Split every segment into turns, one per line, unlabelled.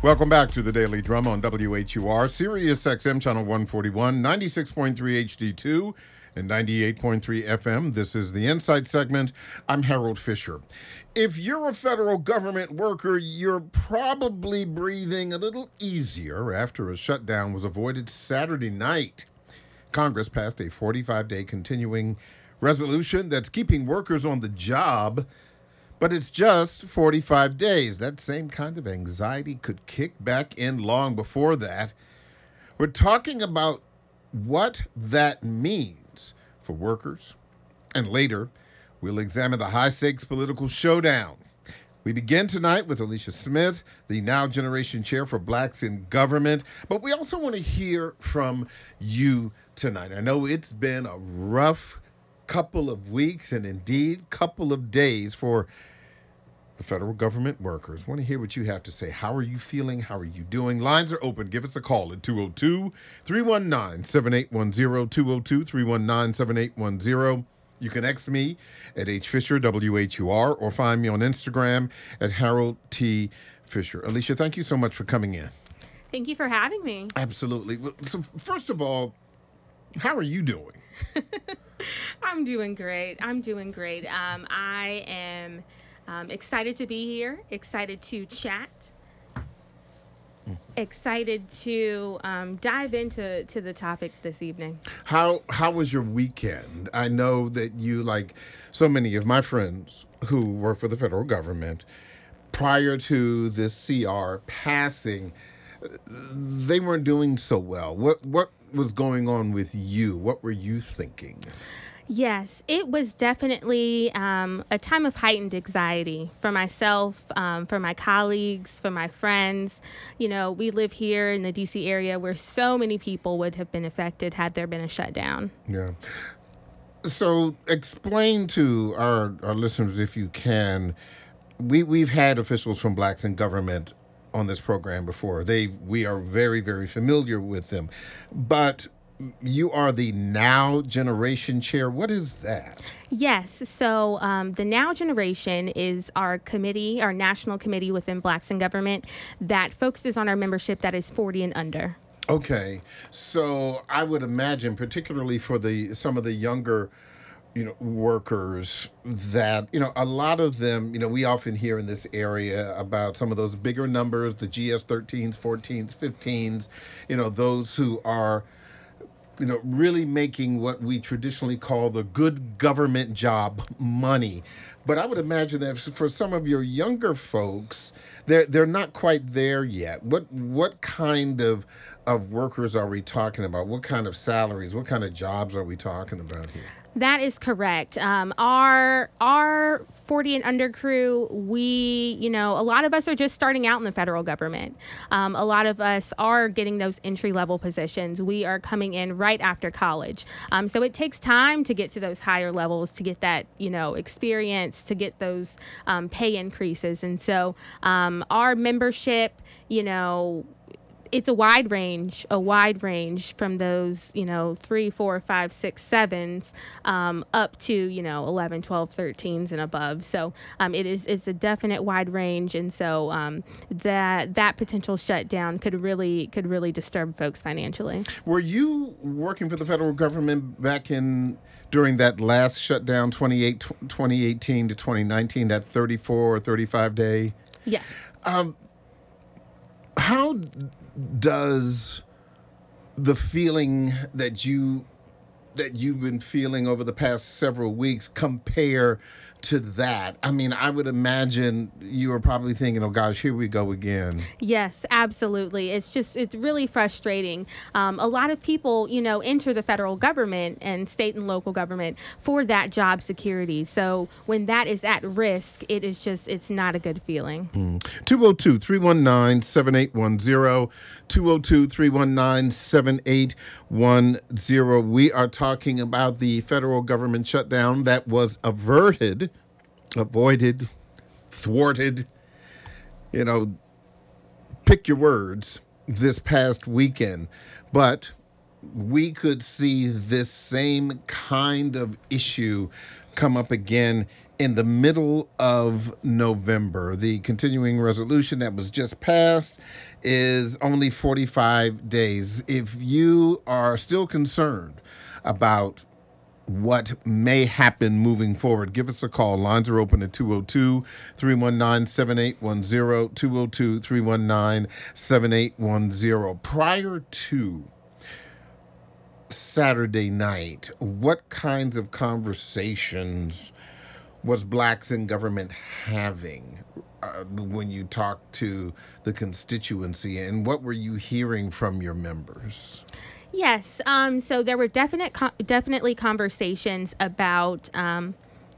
Welcome back to the Daily Drum on WHUR, Sirius XM Channel 141, 96.3 HD2, and 98.3 FM. This is the Insight segment. I'm Harold Fisher. If you're a federal government worker, you're probably breathing a little easier after a shutdown was avoided Saturday night. Congress passed a 45 day continuing resolution that's keeping workers on the job but it's just 45 days. That same kind of anxiety could kick back in long before that. We're talking about what that means for workers. And later, we'll examine the high stakes political showdown. We begin tonight with Alicia Smith, the Now Generation Chair for Blacks in Government. But we also want to hear from you tonight. I know it's been a rough couple of weeks and indeed couple of days for the federal government workers. Want to hear what you have to say. How are you feeling? How are you doing? Lines are open. Give us a call at 202 319 7810. 202 319 7810. You can X me at H Fisher, WHUR, or find me on Instagram at Harold T. Fisher. Alicia, thank you so much for coming in.
Thank you for having me.
Absolutely. So, first of all, how are you doing?
I'm doing great. I'm doing great. Um, I am um, excited to be here, excited to chat, excited to um, dive into to the topic this evening.
How how was your weekend? I know that you like so many of my friends who work for the federal government. Prior to this CR passing, they weren't doing so well. What what was going on with you? What were you thinking?
Yes, it was definitely um, a time of heightened anxiety for myself, um, for my colleagues, for my friends. You know, we live here in the DC area where so many people would have been affected had there been a shutdown.
Yeah. So, explain to our, our listeners, if you can, we, we've had officials from Blacks in Government on this program before. They we are very very familiar with them, but you are the Now Generation Chair. What is that?
Yes. So um, the Now Generation is our committee, our national committee within Blacks in Government that focuses on our membership that is 40 and under.
Okay. So I would imagine, particularly for the some of the younger you know workers that you know a lot of them you know we often hear in this area about some of those bigger numbers the gs 13s 14s 15s you know those who are you know, really making what we traditionally call the good government job money. But I would imagine that for some of your younger folks, they're they're not quite there yet. What what kind of of workers are we talking about? What kind of salaries? What kind of jobs are we talking about here?
That is correct. Um, our our 40 and under crew, we, you know, a lot of us are just starting out in the federal government. Um, a lot of us are getting those entry level positions. We are coming in right after college. Um, so it takes time to get to those higher levels, to get that, you know, experience, to get those um, pay increases. And so um, our membership, you know, it's a wide range, a wide range from those, you know, three, four, five, six, sevens, um, up to, you know, 11, 12, 13s and above. So um, it is it's a definite wide range. And so um, that that potential shutdown could really could really disturb folks financially.
Were you working for the federal government back in during that last shutdown 28, 2018 to 2019, that 34 or 35 day?
Yes.
Um, how does the feeling that you that you've been feeling over the past several weeks compare to that, I mean, I would imagine you were probably thinking, "Oh gosh, here we go again."
Yes, absolutely. It's just it's really frustrating. Um, a lot of people, you know, enter the federal government and state and local government for that job security. So when that is at risk, it is just it's not a good feeling.
Mm. 202 319 7810. 202 319 7810. We are talking about the federal government shutdown that was averted, avoided, thwarted, you know, pick your words this past weekend. But we could see this same kind of issue come up again in the middle of November. The continuing resolution that was just passed is only 45 days. If you are still concerned about what may happen moving forward, give us a call. Lines are open at 202 319 7810. 202 319 7810. Prior to Saturday night, what kinds of conversations was blacks in government having uh, when you talked to the constituency, and what were you hearing from your members?
Yes. Um, so there were definite, definitely conversations about um,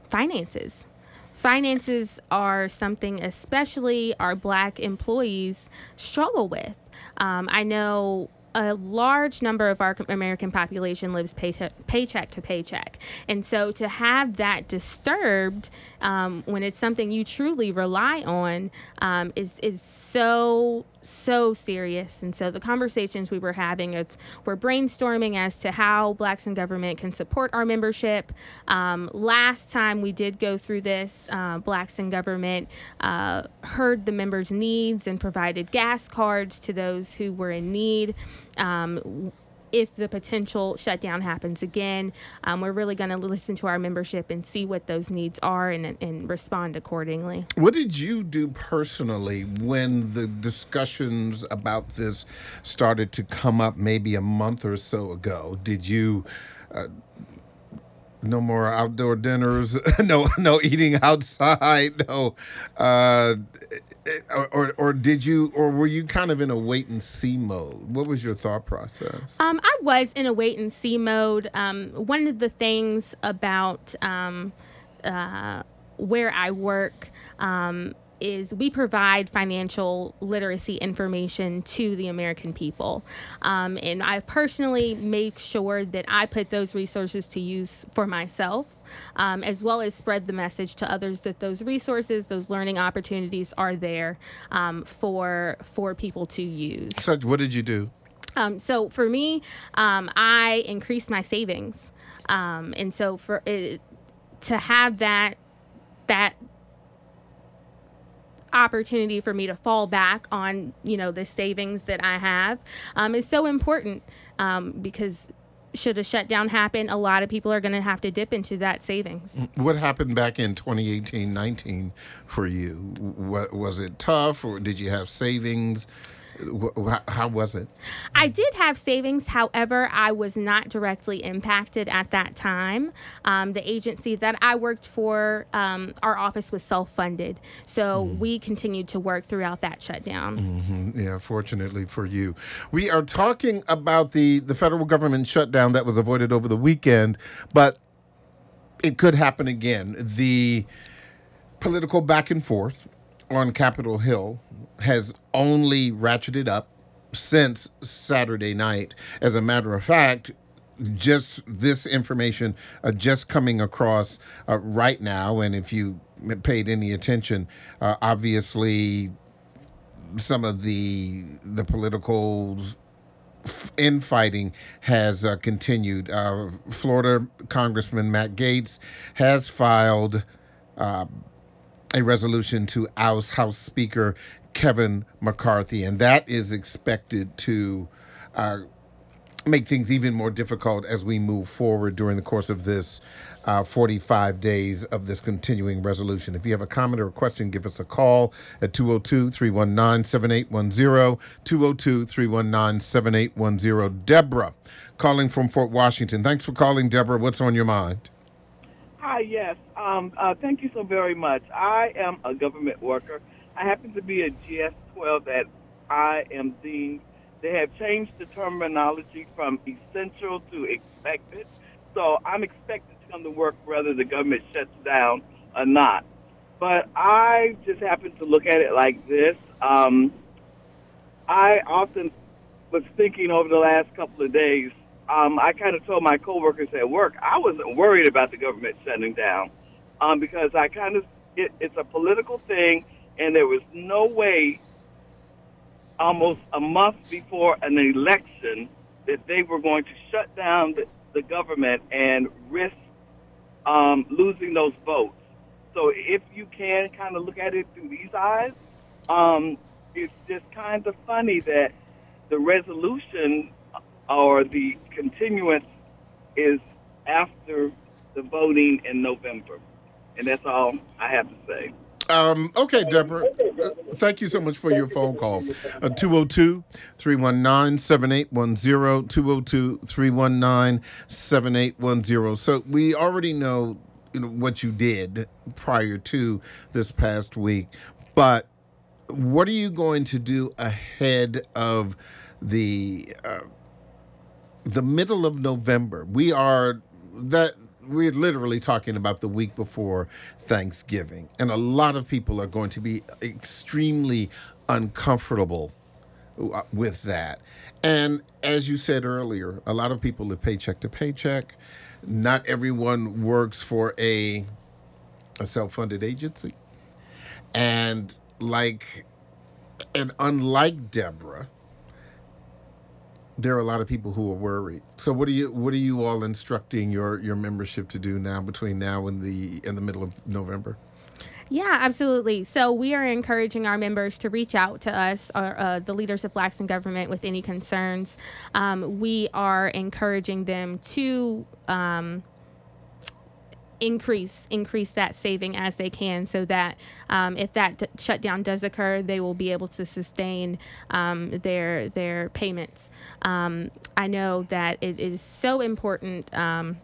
finances. Finances are something, especially our black employees, struggle with. Um, I know a large number of our American population lives pay to, paycheck to paycheck. And so to have that disturbed um, when it's something you truly rely on um, is, is so, so serious. And so the conversations we were having of we're brainstorming as to how blacks in government can support our membership. Um, last time we did go through this, uh, blacks in government uh, heard the members' needs and provided gas cards to those who were in need. Um, if the potential shutdown happens again, um, we're really going to listen to our membership and see what those needs are and, and respond accordingly.
What did you do personally when the discussions about this started to come up maybe a month or so ago? Did you uh, no more outdoor dinners, no no eating outside, no uh, or or did you or were you kind of in a wait and see mode? What was your thought process?
Um, I was in a wait and see mode. Um, one of the things about um, uh, where I work um, is we provide financial literacy information to the American people. Um, and I personally make sure that I put those resources to use for myself, um, as well as spread the message to others that those resources, those learning opportunities are there um, for, for people to use.
So, what did you do?
Um, so for me, um, I increased my savings, um, and so for it, to have that that opportunity for me to fall back on you know the savings that I have um, is so important um, because should a shutdown happen, a lot of people are going to have to dip into that savings.
What happened back in 2018 19 for you? What, was it tough or did you have savings? How was it?
I did have savings. However, I was not directly impacted at that time. Um, the agency that I worked for, um, our office was self funded. So mm. we continued to work throughout that shutdown.
Mm-hmm. Yeah, fortunately for you. We are talking about the, the federal government shutdown that was avoided over the weekend, but it could happen again. The political back and forth on Capitol Hill has only ratcheted up since Saturday night. As a matter of fact, just this information uh, just coming across uh, right now, and if you paid any attention, uh, obviously some of the the political infighting has uh, continued. Uh, Florida Congressman Matt Gaetz has filed uh, a resolution to oust House Speaker Kevin McCarthy, and that is expected to uh, make things even more difficult as we move forward during the course of this uh, 45 days of this continuing resolution. If you have a comment or a question, give us a call at 202 319 7810. 202 319 7810. Deborah calling from Fort Washington. Thanks for calling, Deborah. What's on your mind?
Hi, yes. Um, uh, thank you so very much. I am a government worker I happen to be a GS-12 at I am deemed. They have changed the terminology from essential to expected. So I'm expected to come to work whether the government shuts down or not. But I just happen to look at it like this. Um, I often was thinking over the last couple of days, um, I kind of told my coworkers at work I wasn't worried about the government shutting down um, because I kind of, it, it's a political thing and there was no way almost a month before an election that they were going to shut down the, the government and risk um, losing those votes. So if you can kind of look at it through these eyes, um, it's just kind of funny that the resolution or the continuance is after the voting in November. And that's all I have to say.
Um, okay, Deborah. Uh, thank you so much for your phone call. 202 319 7810. 202 319 7810. So we already know, you know what you did prior to this past week, but what are you going to do ahead of the uh, the middle of November? We are that we're literally talking about the week before Thanksgiving, and a lot of people are going to be extremely uncomfortable uh, with that. And as you said earlier, a lot of people live paycheck to paycheck. Not everyone works for a a self-funded agency. And like and unlike Deborah, there are a lot of people who are worried. So what are you what are you all instructing your your membership to do now between now and the in the middle of November?
Yeah, absolutely. So we are encouraging our members to reach out to us, or, uh, the leaders of Blacks in Government, with any concerns. Um, we are encouraging them to. Um, increase increase that saving as they can so that um, if that d- shutdown does occur they will be able to sustain um, their their payments um, I know that it is so important um,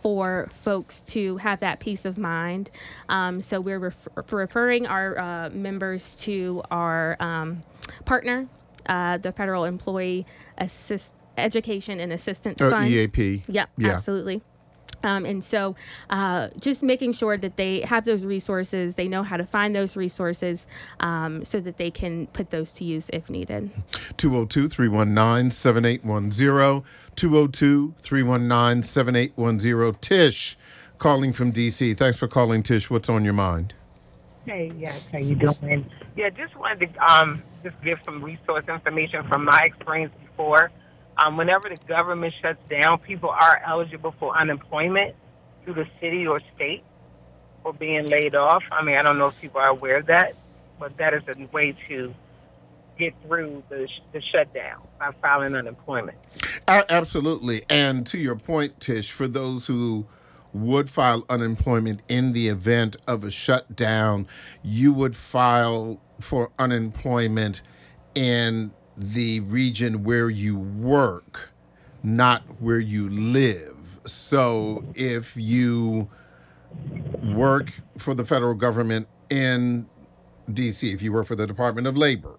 for folks to have that peace of mind. Um, so we're ref- referring our uh, members to our um, partner, uh, the Federal Employee Assist Education and Assistance
Or
Fund.
EAP.
Yep,
Yeah.
absolutely. Um, and so, uh, just making sure that they have those resources, they know how to find those resources um, so that they can put those to use if needed.
202 319 7810. 202 319 7810. Tish calling from DC. Thanks for calling, Tish. What's on your mind?
Hey, yes, how you doing? Yeah, just wanted to um, just give some resource information from my experience before. Um, whenever the government shuts down, people are eligible for unemployment through the city or state for being laid off. I mean, I don't know if people are aware of that, but that is a way to get through the, the shutdown by filing unemployment.
Absolutely. And to your point, Tish, for those who would file unemployment in the event of a shutdown, you would file for unemployment in the region where you work, not where you live. So if you work for the federal government in DC, if you work for the Department of Labor,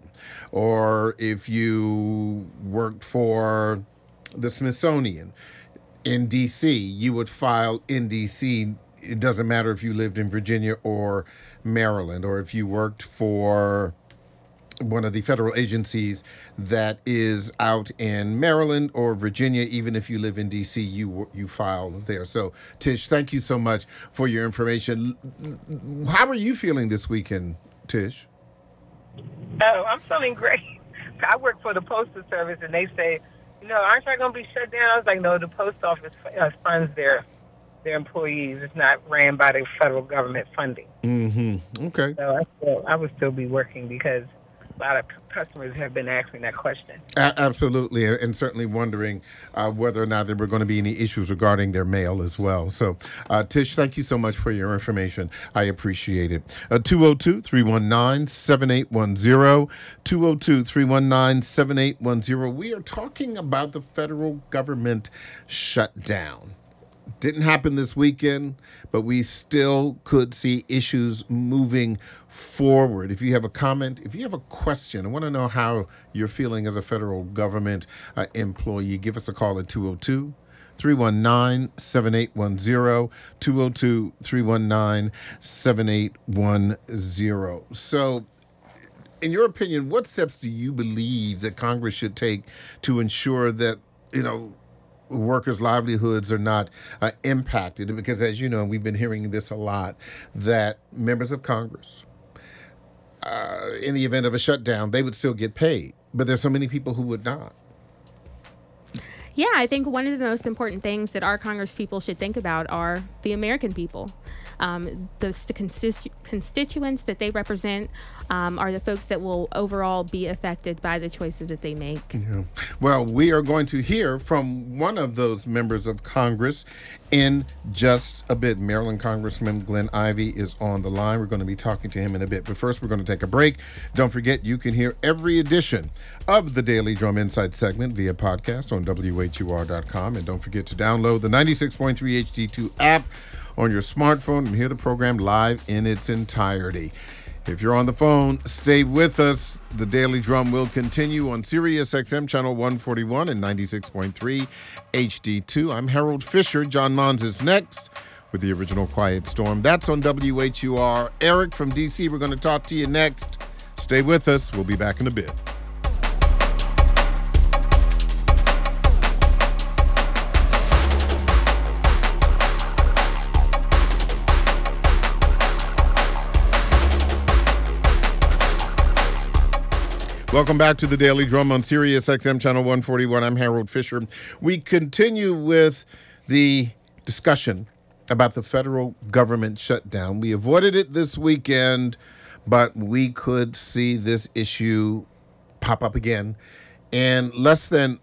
or if you worked for the Smithsonian in DC, you would file in DC. It doesn't matter if you lived in Virginia or Maryland, or if you worked for one of the federal agencies that is out in Maryland or Virginia. Even if you live in DC, you you file there. So, Tish, thank you so much for your information. How are you feeling this weekend, Tish?
Oh, I'm feeling great. I work for the Postal Service, and they say, you know, aren't I going to be shut down? I was like, no, the post office uh, funds their their employees. It's not ran by the federal government funding.
Mm-hmm. Okay.
So I, still, I would still be working because a lot of customers have been asking that question.
A- absolutely, and certainly wondering uh, whether or not there were going to be any issues regarding their mail as well. So, uh, Tish, thank you so much for your information. I appreciate it. Uh, 202 319 7810. 202 319 7810. We are talking about the federal government shutdown didn't happen this weekend, but we still could see issues moving forward. If you have a comment, if you have a question, I want to know how you're feeling as a federal government uh, employee, give us a call at 202 319 7810. 202 319 7810. So, in your opinion, what steps do you believe that Congress should take to ensure that, you know, workers' livelihoods are not uh, impacted? Because, as you know, and we've been hearing this a lot that members of Congress, uh, in the event of a shutdown, they would still get paid, but there's so many people who would not.
Yeah, I think one of the most important things that our Congress people should think about are the American people. Um, the, the constitu- constituents that they represent um, are the folks that will overall be affected by the choices that they make.
Yeah. Well, we are going to hear from one of those members of Congress in just a bit. Maryland Congressman Glenn Ivey is on the line. We're going to be talking to him in a bit. But first, we're going to take a break. Don't forget, you can hear every edition of the Daily Drum Insight segment via podcast on WHUR.com. And don't forget to download the 96.3 HD2 app on your smartphone and hear the program live in its entirety. If you're on the phone, stay with us. The Daily Drum will continue on Sirius XM channel 141 and 96.3 HD2. I'm Harold Fisher. John Mons is next with the original Quiet Storm. That's on WHUR. Eric from DC, we're going to talk to you next. Stay with us. We'll be back in a bit. Welcome back to the Daily Drum on Sirius XM Channel 141. I'm Harold Fisher. We continue with the discussion about the federal government shutdown. We avoided it this weekend, but we could see this issue pop up again. In less than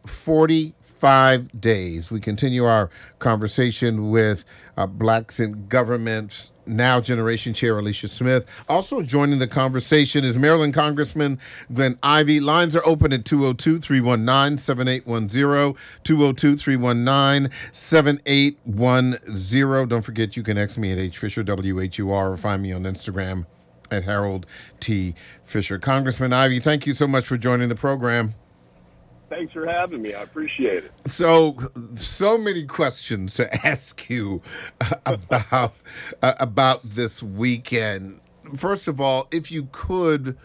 45 days, we continue our conversation with uh, Blacks in Government now Generation Chair Alicia Smith. Also joining the conversation is Maryland Congressman Glenn Ivey. Lines are open at 202 319 7810. 202 319 7810. Don't forget you can X me at H Fisher WHUR or find me on Instagram at Harold T. Fisher. Congressman Ivey, thank you so much for joining the program.
Thanks for having me. I appreciate it.
So, so many questions to ask you about uh, about this weekend. First of all, if you could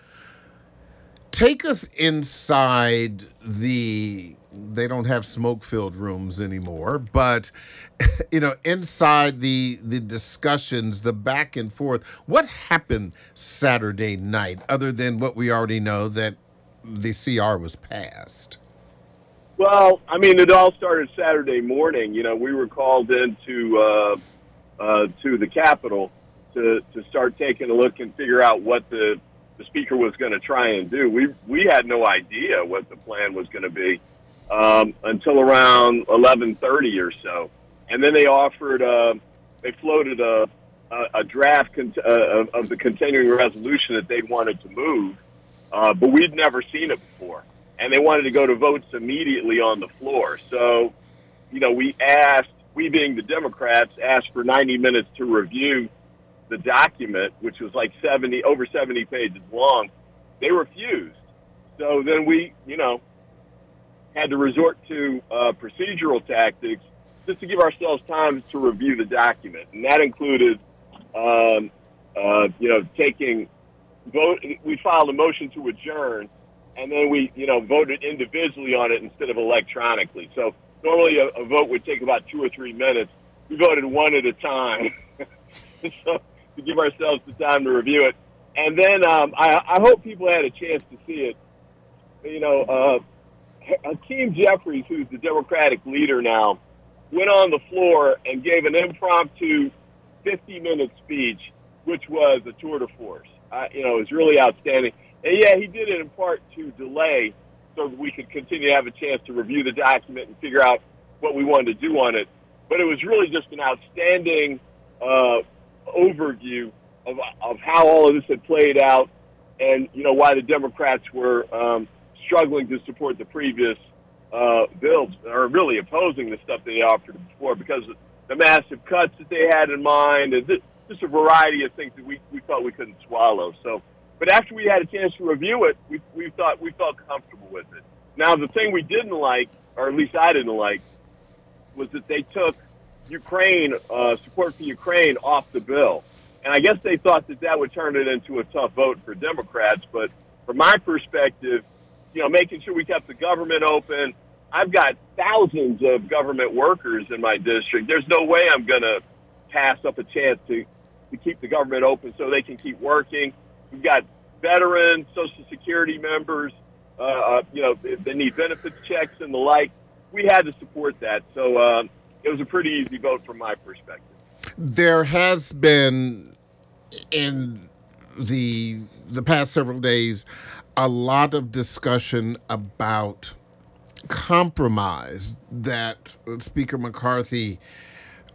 take us inside the they don't have smoke filled rooms anymore but you know inside the the discussions the back and forth what happened saturday night other than what we already know that the cr was passed
well, I mean, it all started Saturday morning. You know, we were called into uh, uh, to the Capitol to to start taking a look and figure out what the the speaker was going to try and do. We we had no idea what the plan was going to be um, until around eleven thirty or so, and then they offered uh, they floated a a, a draft con- uh, of the continuing resolution that they wanted to move, uh, but we'd never seen it before and they wanted to go to votes immediately on the floor. So, you know, we asked, we being the Democrats, asked for 90 minutes to review the document, which was like 70, over 70 pages long. They refused. So then we, you know, had to resort to uh, procedural tactics just to give ourselves time to review the document. And that included, um, uh, you know, taking vote. We filed a motion to adjourn and then we, you know, voted individually on it instead of electronically. So normally a, a vote would take about two or three minutes. We voted one at a time, so to give ourselves the time to review it. And then um, I, I hope people had a chance to see it. You know, uh, Hakeem Jeffries, who's the Democratic leader now, went on the floor and gave an impromptu 50-minute speech, which was a tour de force. Uh, you know, was really outstanding. And yeah, he did it in part to delay so we could continue to have a chance to review the document and figure out what we wanted to do on it. But it was really just an outstanding uh, overview of, of how all of this had played out and, you know, why the Democrats were um, struggling to support the previous uh, bills or really opposing the stuff they offered before because of the massive cuts that they had in mind and just a variety of things that we, we felt we couldn't swallow. So but after we had a chance to review it, we, we thought we felt comfortable with it. Now, the thing we didn't like, or at least I didn't like, was that they took Ukraine uh, support for Ukraine off the bill, and I guess they thought that that would turn it into a tough vote for Democrats. But from my perspective, you know, making sure we kept the government open. I've got thousands of government workers in my district. There's no way I'm going to pass up a chance to to keep the government open so they can keep working We've got veterans, Social Security members, uh, uh, you know, they need benefits checks and the like. we had to support that. So uh, it was a pretty easy vote from my perspective.
There has been in the the past several days a lot of discussion about compromise that Speaker McCarthy,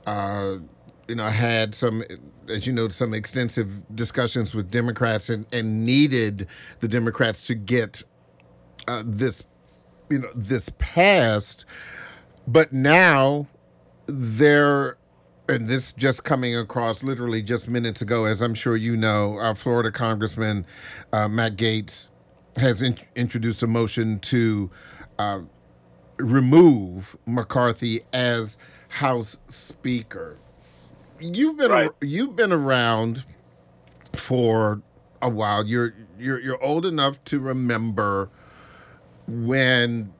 uh, you know, had some, as you know, some extensive discussions with Democrats and, and needed the Democrats to get uh, this, you know, this passed. But now they're and this just coming across literally just minutes ago, as I'm sure you know, our Florida Congressman uh, Matt Gaetz has in- introduced a motion to uh, remove McCarthy as House Speaker. You've been
Right.
you've been around for a while. You're you're you're old enough to remember when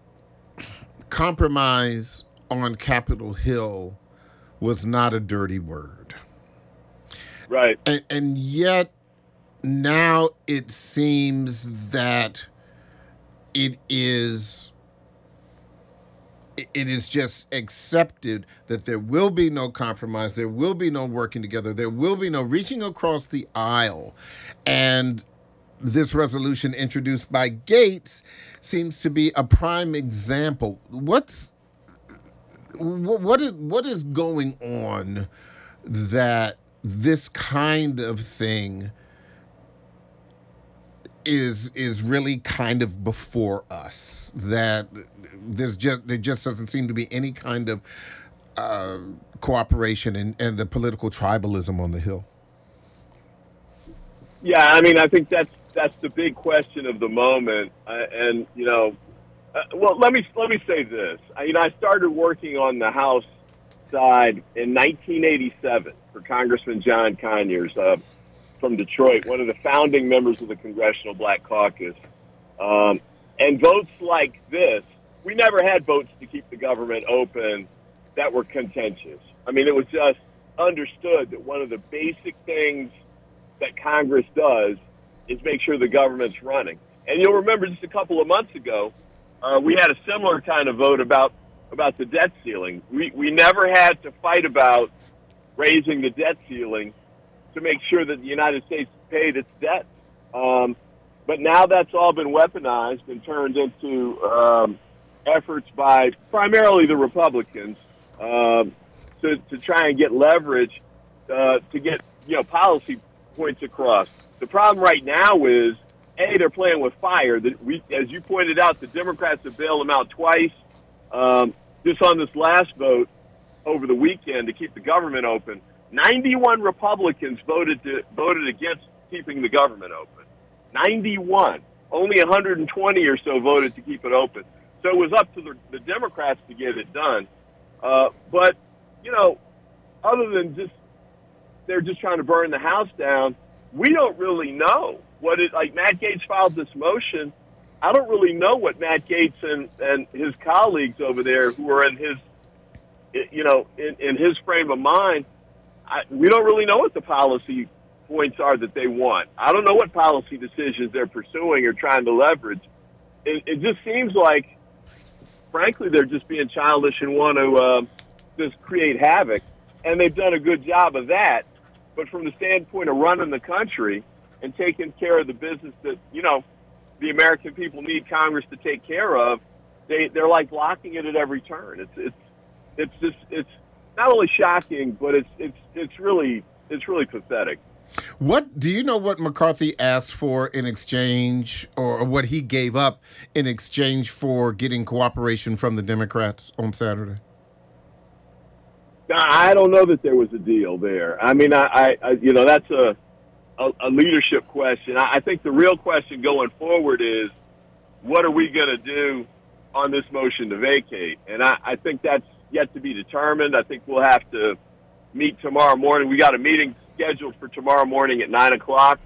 compromise on Capitol Hill was not a dirty word.
Right.
And, and yet now it seems that it is it is just accepted that there will be no compromise there will be no working together there will be no reaching across the aisle. And this resolution introduced by Gaetz seems to be a prime example. What's what what is, what is going on that this kind of thing is is really kind of before us that there's just there just doesn't seem to be any kind of uh, cooperation and, and the political tribalism on the hill
Yeah, I mean, I think that's that's the big question of the moment. Uh, and you know, uh, well, let me let me say this. I, you know, I started working on the House side in 1987 for Congressman John Conyers uh, from Detroit, one of the founding members of the Congressional Black Caucus. Um, and votes like this, we never had votes to keep the government open that were contentious. I mean, it was just understood that one of the basic things that Congress does is make sure the government's running. And you'll remember just a couple of months ago, uh, we had a similar kind of vote about about the debt ceiling. We we never had to fight about raising the debt ceiling to make sure that the United States paid its debt. Um, but now that's all been weaponized and turned into um, efforts by primarily the Republicans um, to, to try and get leverage uh, to get you know policy points across. The problem right now is a they're playing with fire. That we, as you pointed out, the Democrats have bailed them out twice. Um, just on this last vote over the weekend to keep the government open, 91 Republicans voted to voted against keeping the government open. 91. Only 120 or so voted to keep it open. So it was up to the, the Democrats to get it done. Uh, but you know, other than just they're just trying to burn the house down, we don't really know what it like. Matt Gaetz filed this motion. I don't really know what Matt Gaetz and and his colleagues over there who are in his, you know, in, in his frame of mind. I, we don't really know what the policy points are that they want. I don't know what policy decisions they're pursuing or trying to leverage. It, it just seems like, frankly, they're just being childish and want to uh, just create havoc. And they've done a good job of that. But from the standpoint of running the country and taking care of the business that, you know, the American people need Congress to take care of, they, they're like blocking it at every turn. It's, it's, it's just, it's not only shocking, but it's, it's, it's really, it's really pathetic.
What do you know what McCarthy asked for in exchange or what he gave up in exchange for getting cooperation from the Democrats on Saturday?
I don't know that there was a deal there. I mean, I, I, you know, that's a, a, a leadership question. I, I think the real question going forward is, what are we going to do on this motion to vacate? And I, I think that's yet to be determined. I think we'll have to meet tomorrow morning. We got a meeting scheduled for tomorrow morning at nine o'clock.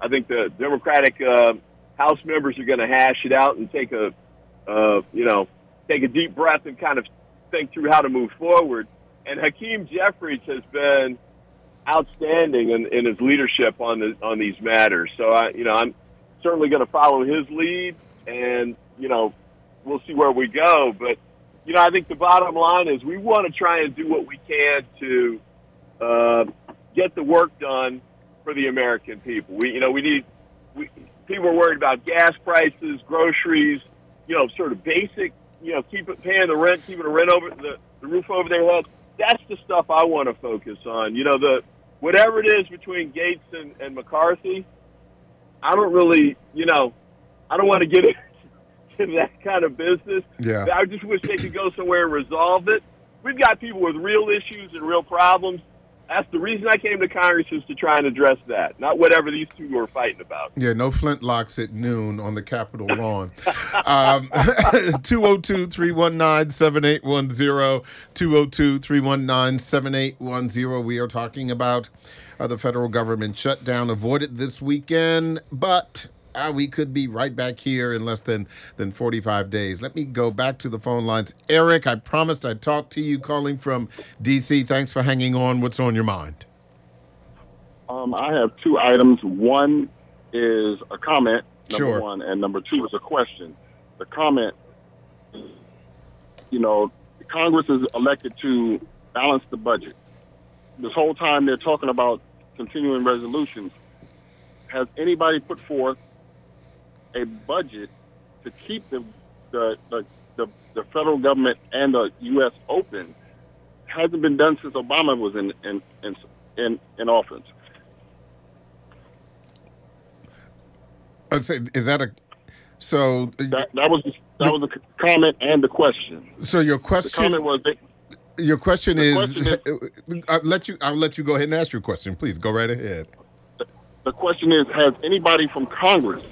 I think the Democratic uh, House members are going to hash it out and take a, uh, you know, take a deep breath and kind of think through how to move forward. And Hakeem Jeffries has been outstanding in, in his leadership on the, on these matters. So I, you know, I'm certainly going to follow his lead, and you know, we'll see where we go. But you know, I think the bottom line is we want to try and do what we can to uh, get the work done for the American people. We, you know, we need. We, people are worried about gas prices, groceries, you know, sort of basic, you know, keep it paying the rent, keeping the rent over the, the roof over their head. That's the stuff I want to focus on. You know, the whatever it is between Gaetz and, and McCarthy, I don't really, you know, I don't want to get that kind of business.
Yeah.
I just wish they could go somewhere and resolve it. We've got people with real issues and real problems. That's the reason I came to Congress is to try and address that, not whatever these two were fighting about.
Yeah, no flintlocks at noon on the Capitol lawn. um, 202 319 7810. 202 319 7810. We are talking about uh, the federal government shutdown avoided this weekend, but uh, we could be right back here in less than, than 45 days. Let me go back to the phone lines. Eric, I promised I'd talk to you calling from D.C. Thanks for hanging on. What's on your mind?
Um, I have two items. One is a comment, number
Sure.
one, and number two is a question. The comment, you know, Congress is elected to balance the budget. This whole time they're talking about continuing resolutions. Has anybody put forth a budget to keep the the, the, the, the federal government and the U.S. open? Hasn't been done since Obama was in in in, in, in office.
I'd say, is that a so?
Uh, that, that was that was the comment and the question.
So your
The
question,
comment was that
your question
the
is,
question
I'll let you. I'll let you go ahead and ask your question. Please go right ahead.
the question is: Has anybody from Congress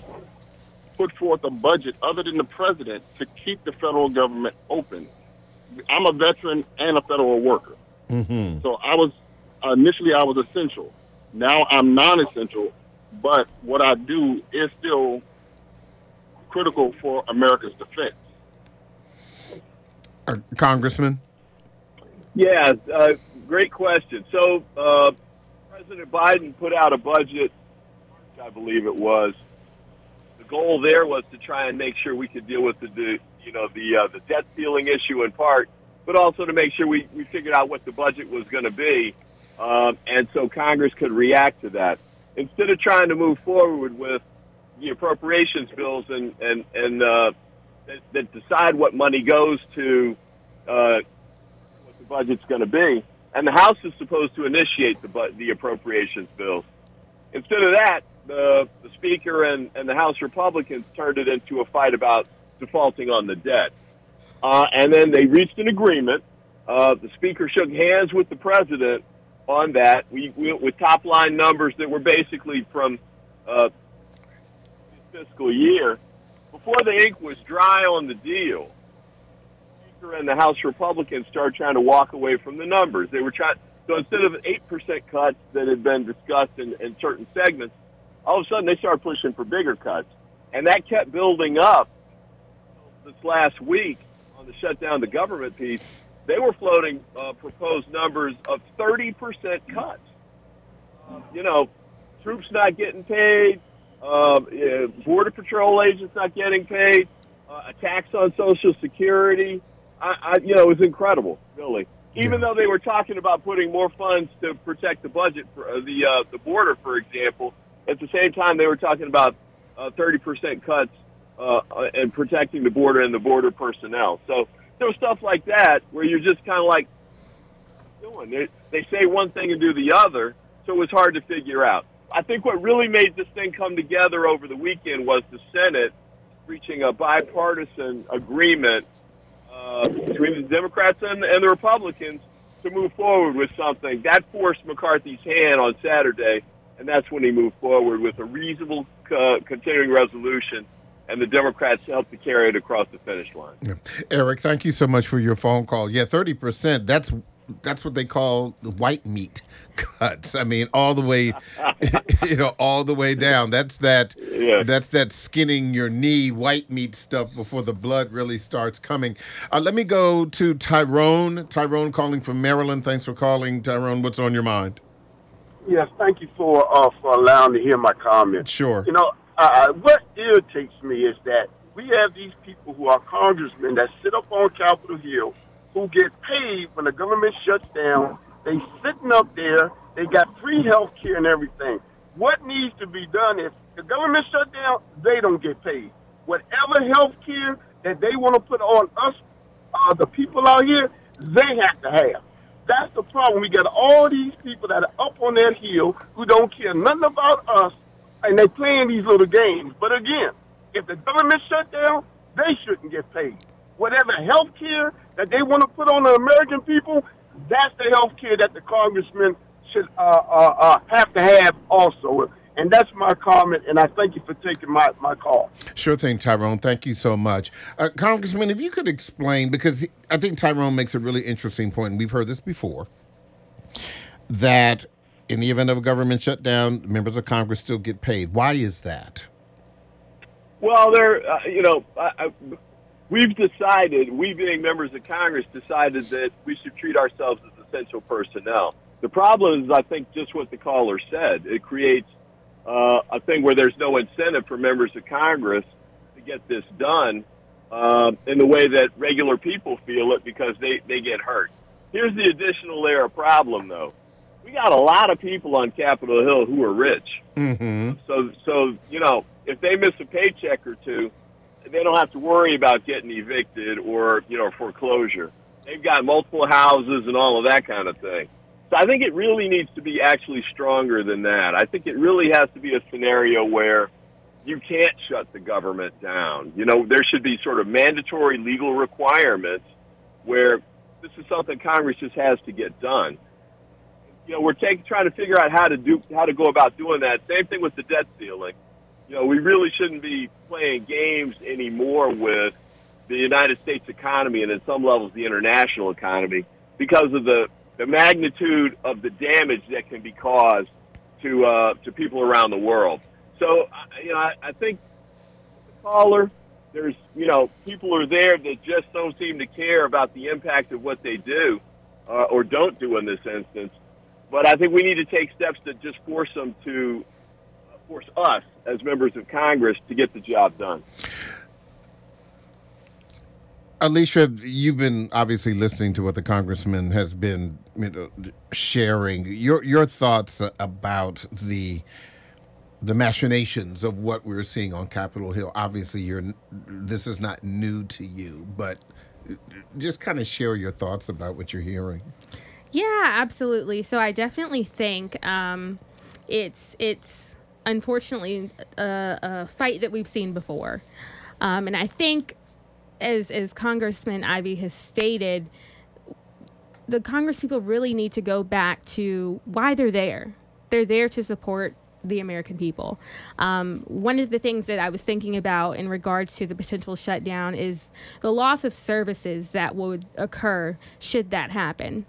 put forth a budget other than the president to keep the federal government open? I'm a veteran and a federal worker,
Mm-hmm.
so I was initially I was essential. Now I'm non-essential, but what I do is still critical for America's defense.
Uh, Congressman.
Yeah, uh, great question. So, uh, President Biden put out a budget, I believe it was. Goal there was to try and make sure we could deal with the, the you know, the uh, the debt ceiling issue in part, but also to make sure we, we figured out what the budget was going to be, um, and so Congress could react to that. Instead of trying to move forward with the appropriations bills and and and uh, that, that decide what money goes to uh, what the budget's going to be, and the House is supposed to initiate the the appropriations bills. Instead of that, the the Speaker and, and the House Republicans turned it into a fight about defaulting on the debt, uh, and then they reached an agreement. Uh, the Speaker shook hands with the President on that. We, we went with top line numbers that were basically from uh, fiscal year. Before the ink was dry on the deal, the Speaker and the House Republicans started trying to walk away from the numbers. They were trying so instead of eight percent cuts that had been discussed in, in certain segments, all of a sudden they started pushing for bigger cuts, and that kept building up. This last week on the shutdown the government piece, they were floating uh, proposed numbers of thirty percent cuts. Uh, you know, troops not getting paid, uh, border patrol agents not getting paid, uh, attacks on Social Security. I, I, you know, it was incredible, really. Even
Yeah.
though they were talking about putting more funds to protect the budget for uh, the uh, the border, for example, at the same time they were talking about uh, thirty percent cuts uh, uh, and protecting the border and the border personnel. So there was stuff like that where you're just kind of like, doing? They, they say one thing and do the other, so it was hard to figure out. I think what really made this thing come together over the weekend was the Senate reaching a bipartisan agreement uh, between the Democrats and, and the Republicans to move forward with something. That forced McCarthy's hand on Saturday, and that's when he moved forward with a reasonable uh, continuing resolution, and the Democrats helped to carry it across the finish line.
Yeah. Eric, thank you so much for your phone call. Yeah, thirty percent. That's that's what they call the white meat cuts. I mean, all the way, you know, all the way down. That's that.
Yeah.
That's that skinning your knee white meat stuff before the blood really starts coming. Uh, let me go to Tyrone. Tyrone calling from Maryland. Thanks for calling, Tyrone. What's on your mind?
Yes, thank you for uh, for allowing me to hear my comments.
Sure.
You know, uh, what irritates me is that we have these people who are congressmen that sit up on Capitol Hill who get paid when the government shuts down. They sitting up there. They got free health care and everything. What needs to be done is the government shut down, they don't get paid. Whatever health care that they want to put on us, uh, the people out here, they have to have. That's the problem. We got all these people that are up on that hill who don't care nothing about us, and they playing these little games. But again, if the government shut down, they shouldn't get paid. Whatever health care that they want to put on the American people, that's the health care that the congressmen should uh, uh, uh, have to have also. And that's my comment, and I thank you for taking my, my call.
Sure thing, Tyrone. Thank you so much. Uh, Congressman, if you could explain, because I think Tyrone makes a really interesting point, and we've heard this before, that in the event of a government shutdown, members of Congress still get paid. Why is that?
Well, there, uh, you know, I, I, we've decided, we being members of Congress, decided that we should treat ourselves as essential personnel. The problem is, I think, just what the caller said. It creates uh, a thing where there's no incentive for members of Congress to get this done uh, in the way that regular people feel it because they, they get hurt. Here's the additional layer of problem, though. We got a lot of people on Capitol Hill who are rich.
Mm-hmm.
So, so you know, if they miss a paycheck or two, they don't have to worry about getting evicted or you know foreclosure. They've got multiple houses and all of that kind of thing. So I think it really needs to be actually stronger than that. I think it really has to be a scenario where you can't shut the government down. You know, there should be sort of mandatory legal requirements where this is something Congress just has to get done. You know, we're taking, trying to figure out how to do how to go about doing that. Same thing with the debt ceiling. You know, we really shouldn't be playing games anymore with the United States economy and, in some levels, the international economy because of the the magnitude of the damage that can be caused to uh, to people around the world. So, you know, I, I think the caller, there's, you know, people are there that just don't seem to care about the impact of what they do uh, or don't do in this instance. But I think we need to take steps to just force them to uh, force us as members of Congress to get the job done.
Alicia, you've been obviously listening to what the congressman has been you know, sharing. Your your thoughts about the the machinations of what we're seeing on Capitol Hill. Obviously, you're this is not new to you, but just kind of share your thoughts about what you're hearing.
Yeah, absolutely. So I definitely think um, it's it's unfortunately a, a, fight that we've seen before, um, and I think as as Congressman Ivey has stated, the Congress people really need to go back to why they're there. They're there to support the American people. Um, one of the things that I was thinking about in regards to the potential shutdown is the loss of services that would occur should that happen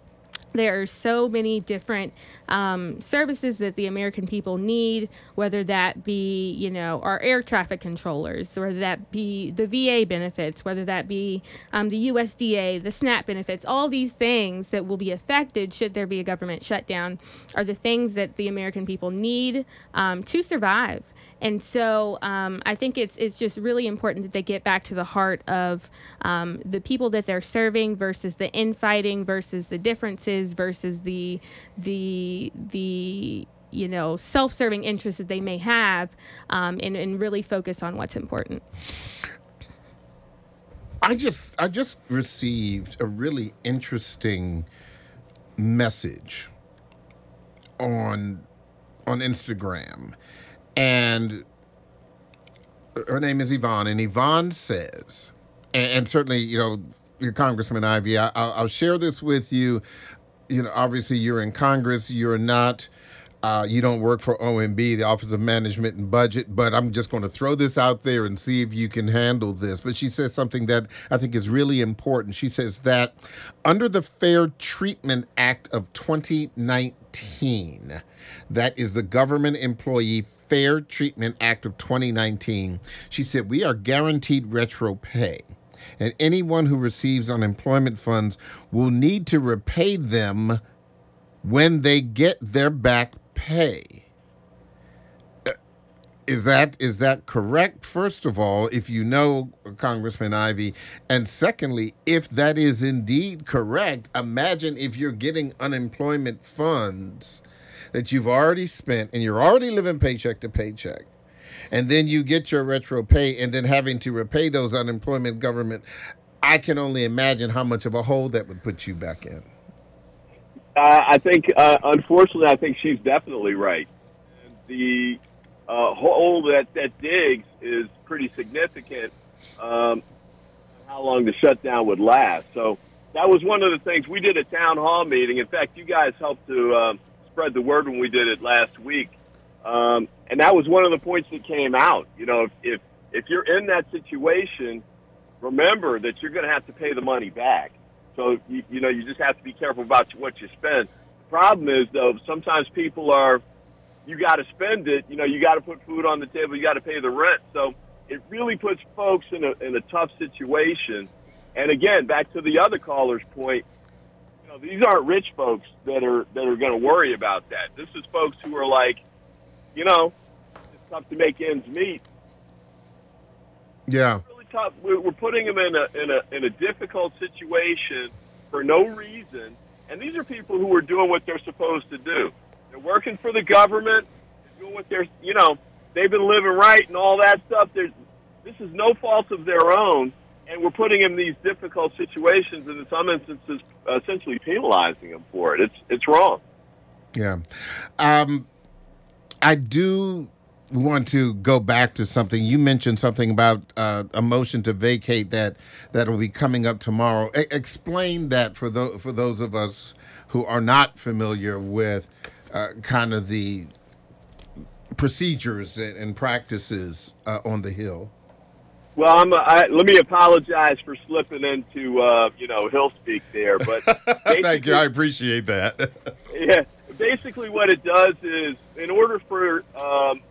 there are so many different um, services that the American people need, whether that be, you know, our air traffic controllers, whether that be the VA benefits, whether that be um, the USDA, the SNAP benefits, all these things that will be affected should there be a government shutdown are the things that the American people need um, to survive. And so um, I think it's it's just really important that they get back to the heart of um, the people that they're serving versus the infighting versus the differences versus the the the you know self-serving interests that they may have um, and, and really focus on what's important.
I just I just received a really interesting message on on Instagram and her name is Yvonne, and Yvonne says, and, and certainly, you know, your Congressman Ivey, I, will share this with you. You know, obviously, you're in Congress. You're not. Uh, you don't work for OMB, the Office of Management and Budget, but I'm just going to throw this out there and see if you can handle this. But she says something that I think is really important. She says that under the Fair Treatment Act of 2019, that is the Government Employee Fair Treatment Act of 2019, she said, We are guaranteed retro pay, and anyone who receives unemployment funds will need to repay them when they get their back pay. Uh, Is that is that correct? First of all, if you know Congressman Ivey, and secondly, if that is indeed correct, imagine if you're getting unemployment funds that you've already spent and you're already living paycheck to paycheck, and then you get your retro pay, and then having to repay those unemployment government. I can only imagine how much of a hole that would put you back in.
Uh, I think, uh, unfortunately, I think she's definitely right. The uh, hole that that digs is pretty significant. Um, how long the shutdown would last. So that was one of the things we did a town hall meeting. In fact, you guys helped to um, spread the word when we did it last week, um, and that was one of the points that came out. You know, if if, if you're in that situation, remember that you're going to have to pay the money back. So you, you know, you just have to be careful about what you spend. Problem is though, sometimes people are you got to spend it. You know, you got to put food on the table. You got to pay the rent. So it really puts folks in a in a tough situation. And again, back to the other caller's point, you know, these aren't rich folks that are that are going to worry about that. This is folks who are like, you know, it's tough to make ends meet.
Yeah,
tough. We're, putting them in a in a in a difficult situation for no reason. And these are people who are doing what they're supposed to do. They're working for the government, doing what they're, you know, they've been living right and all that stuff. There's, this is no fault of their own, and we're putting them in these difficult situations, and in some instances, essentially penalizing them for it. It's it's wrong.
Yeah, um, I do want to go back to something you mentioned something about uh, a motion to vacate that that will be coming up tomorrow. A- explain that for those for those of us who are not familiar with uh, kind of the procedures and, and practices uh, on the Hill?
Well, I'm. I, let me apologize for slipping into uh, you know Hill speak there, but
thank you. I appreciate that.
yeah, basically what it does is, in order for um,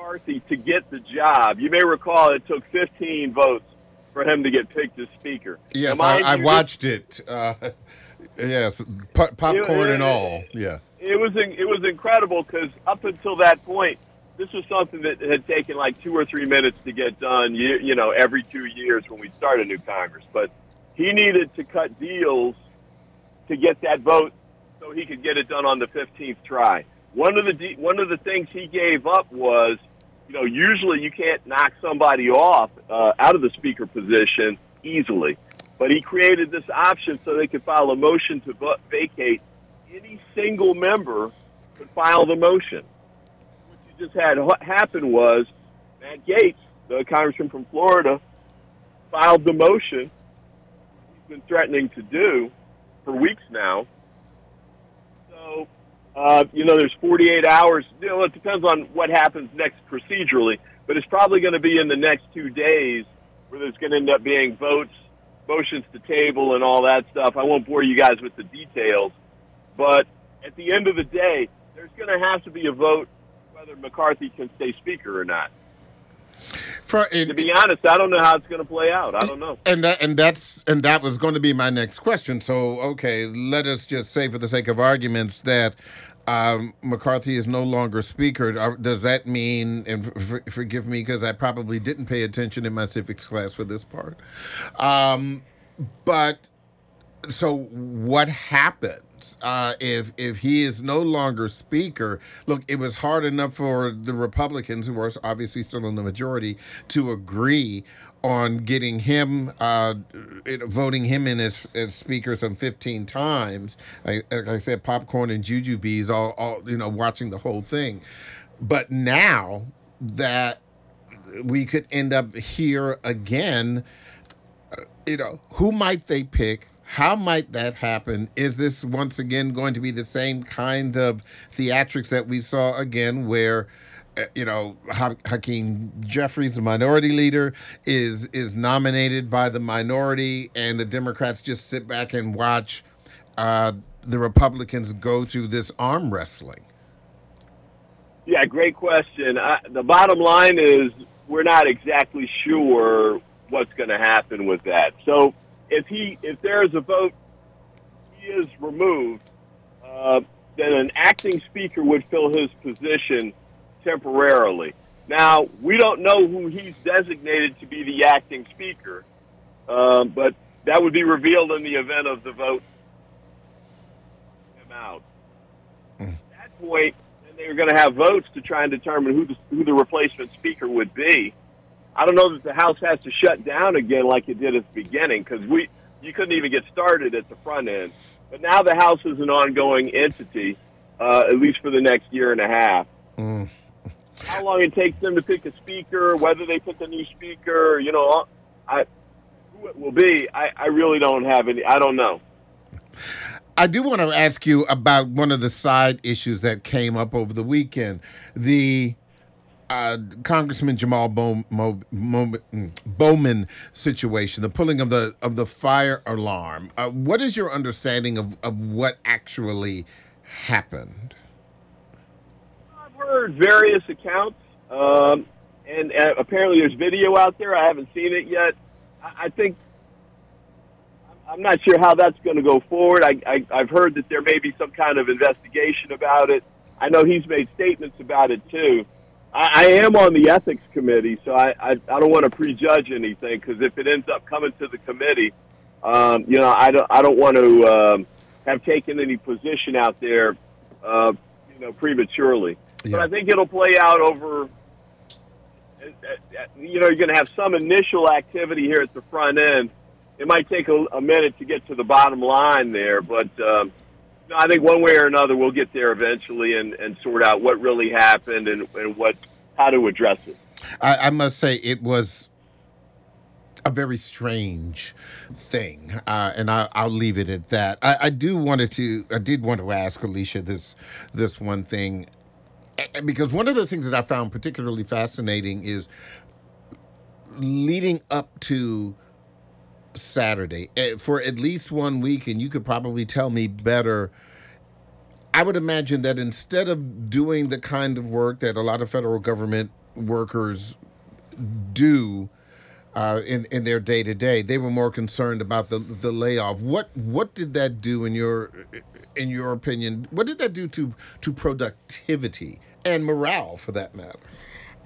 McCarthy to get the job, you may recall it took 15 votes for him to get picked as speaker.
Yes, I, I watched it. Uh, yes, popcorn it, and all. Yeah
it was it was incredible because up until that point, this was something that had taken like two or three minutes to get done. You, you know, every two years when we start a new Congress, but he needed to cut deals to get that vote so he could get it done on the 15th try. One of the one of the things he gave up was, you know, usually you can't knock somebody off uh, out of the speaker position easily, but he created this option so they could file a motion to vacate any single member could file the motion. What you just had happen was Matt Gaetz, the congressman from Florida, filed the motion he's been threatening to do for weeks now. So, uh, you know, there's 48 hours. You know, it depends on what happens next procedurally, but it's probably going to be in the next two days where there's going to end up being votes, motions to table, and all that stuff. I won't bore you guys with the details. But at the end of the day, there's going to have to be a vote whether McCarthy can stay speaker or not. For, it, to be honest, I don't know how it's going to play out. I don't know.
And that and that's and that was going to be my next question. So okay, let us just say, for the sake of arguments, that um, McCarthy is no longer speaker. Uh, does that mean? And f- forgive me because I probably didn't pay attention in my civics class for this part. Um, but so what happened? Uh, if if he is no longer speaker. Look, it was hard enough for the Republicans, who are obviously still in the majority, to agree on getting him, uh, voting him in as, as speaker some 15 times. Like, like I said, popcorn and jujubes, all, all you know, watching the whole thing. But now that we could end up here again, uh, you know, who might they pick? How might that happen? Is this once again going to be the same kind of theatrics that we saw again, where uh, you know ha- Hakeem Jeffries, the minority leader, is is nominated by the minority, and the Democrats just sit back and watch uh, the Republicans go through this arm wrestling?
Yeah, great question. I, the bottom line is we're not exactly sure what's going to happen with that. So if he if there is a vote, he is removed. Uh, then an acting speaker would fill his position temporarily. Now, we don't know who he's designated to be the acting speaker, um, but that would be revealed in the event of the vote him out. Mm. At that point, then they are going to have votes to try and determine who the, who the replacement speaker would be. I don't know that the House has to shut down again like it did at the beginning because we you couldn't even get started at the front end. But now the House is an ongoing entity, uh, at least for the next year and a half. Mm. How long it takes them to pick a speaker, whether they pick a new speaker, you know, I who it will be, I, I really don't have any. I don't know.
I do want to ask you about one of the side issues that came up over the weekend. The uh, Congressman Jamal Bowman, mm, Bowman situation, the pulling of the of the fire alarm. Uh, what is your understanding of, of what actually happened?
I've heard various accounts, um, and uh, apparently there's video out there. I haven't seen it yet. I, I think I'm not sure how that's going to go forward. I, I, I've heard that there may be some kind of investigation about it. I know he's made statements about it too. I, I am on the ethics committee, so I, I, I don't want to prejudge anything because if it ends up coming to the committee, um, you know, I don't, I don't want to um, have taken any position out there, uh, you know, prematurely. Yeah. But I think it'll play out over. You know, you're going to have some initial activity here at the front end. It might take a, a minute to get to the bottom line there, but um, I think one way or another we'll get there eventually and, and sort out what really happened and, and what how to address it.
I, I must say it was a very strange thing, uh, and I, will leave it at that. I, I, do wanted to, I did want to ask Alicia this this one thing, because one of the things that I found particularly fascinating is leading up to Saturday eh, for at least one week, and you could probably tell me better. I would imagine that instead of doing the kind of work that a lot of federal government workers do uh, in in their day to day, they were more concerned about the the layoff. What what did that do in your in your opinion? What did that do to to productivity and morale, for that matter?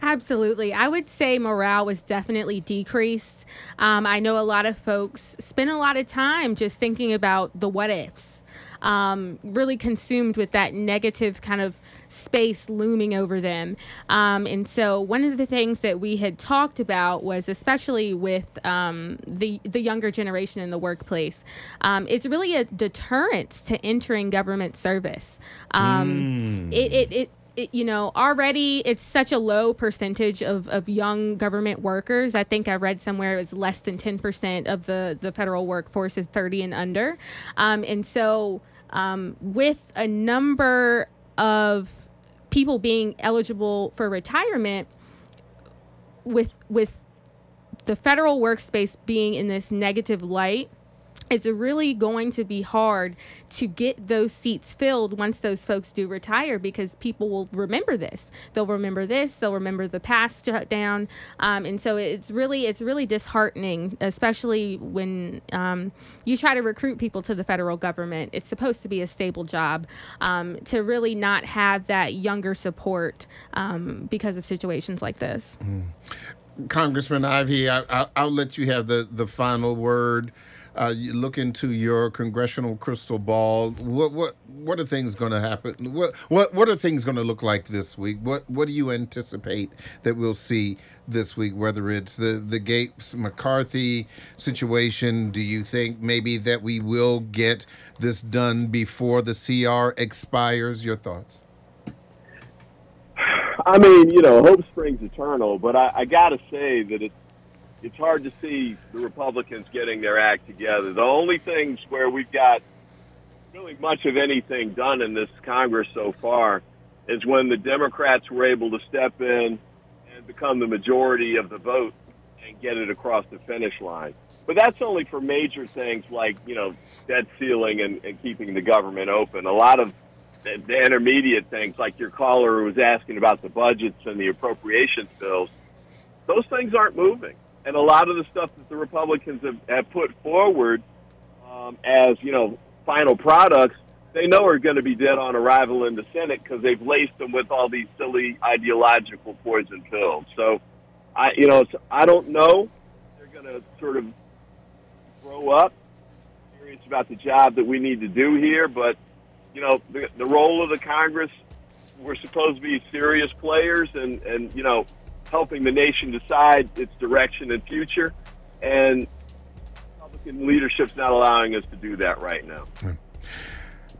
Absolutely. I would say morale was definitely decreased. Um, I know a lot of folks spend a lot of time just thinking about the what ifs, um, really consumed with that negative kind of space looming over them. Um, and so, one of the things that we had talked about was, especially with um, the the younger generation in the workplace, um, it's really a deterrence to entering government service. Mm. It, it, it it, you know, already it's such a low percentage of, of young government workers. I think I read somewhere it was less than 10% of the, the federal workforce is 30 and under. Um, and so, um, with a number of people being eligible for retirement, with, with the federal workspace being in this negative light, it's really going to be hard to get those seats filled once those folks do retire because people will remember this. They'll remember this. They'll remember the past down, um, and so it's really it's really disheartening, especially when um, you try to recruit people to the federal government. It's supposed to be a stable job um, to really not have that younger support um, because of situations like this. Mm.
Congressman Ivey, I, will let you have the the final word uh, you look into your congressional crystal ball. What what what are things going to happen? What what what are things going to look like this week? What what do you anticipate that we'll see this week? Whether it's the the Gaetz McCarthy situation, do you think maybe that we will get this done before the CR expires? Your thoughts?
I mean, you know, hope springs eternal, but I, I got to say that it's it's hard to see the Republicans getting their act together. The only things where we've got really much of anything done in this Congress so far is when the Democrats were able to step in and become the majority of the vote and get it across the finish line. But that's only for major things like, you know, debt ceiling and, and keeping the government open. A lot of the, the intermediate things, like your caller was asking about the budgets and the appropriations bills, those things aren't moving and a lot of the stuff that the Republicans have, have put forward um, as you know final products they know are going to be dead on arrival in the Senate because they've laced them with all these silly ideological poison pills. So, I, you know, I don't know. They're going to sort of grow up, serious about the job that we need to do here. But, you know, the, the role of the Congress, we're supposed to be serious players and, and, you know, helping the nation decide its direction and future. And Republican leadership's not allowing us to do that right now.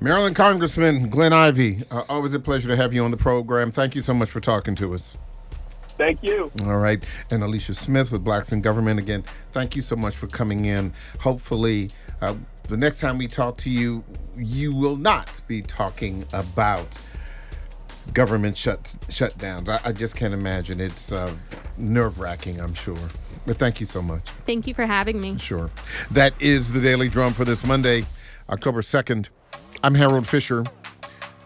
Maryland Congressman Glenn Ivey, uh, always a pleasure to have you on the program. Thank you so much for talking to us.
Thank you.
All right. And Alicia Smith with Blacks in Government again. Thank you so much for coming in. Hopefully, uh, the next time we talk to you, you will not be talking about government shut shutdowns. I, I just can't imagine. It's uh, nerve wracking, I'm sure. But thank you so much.
Thank you for having me.
Sure. That is the Daily Drum for this Monday, October 2nd. I'm Harold Fisher.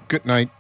Good night.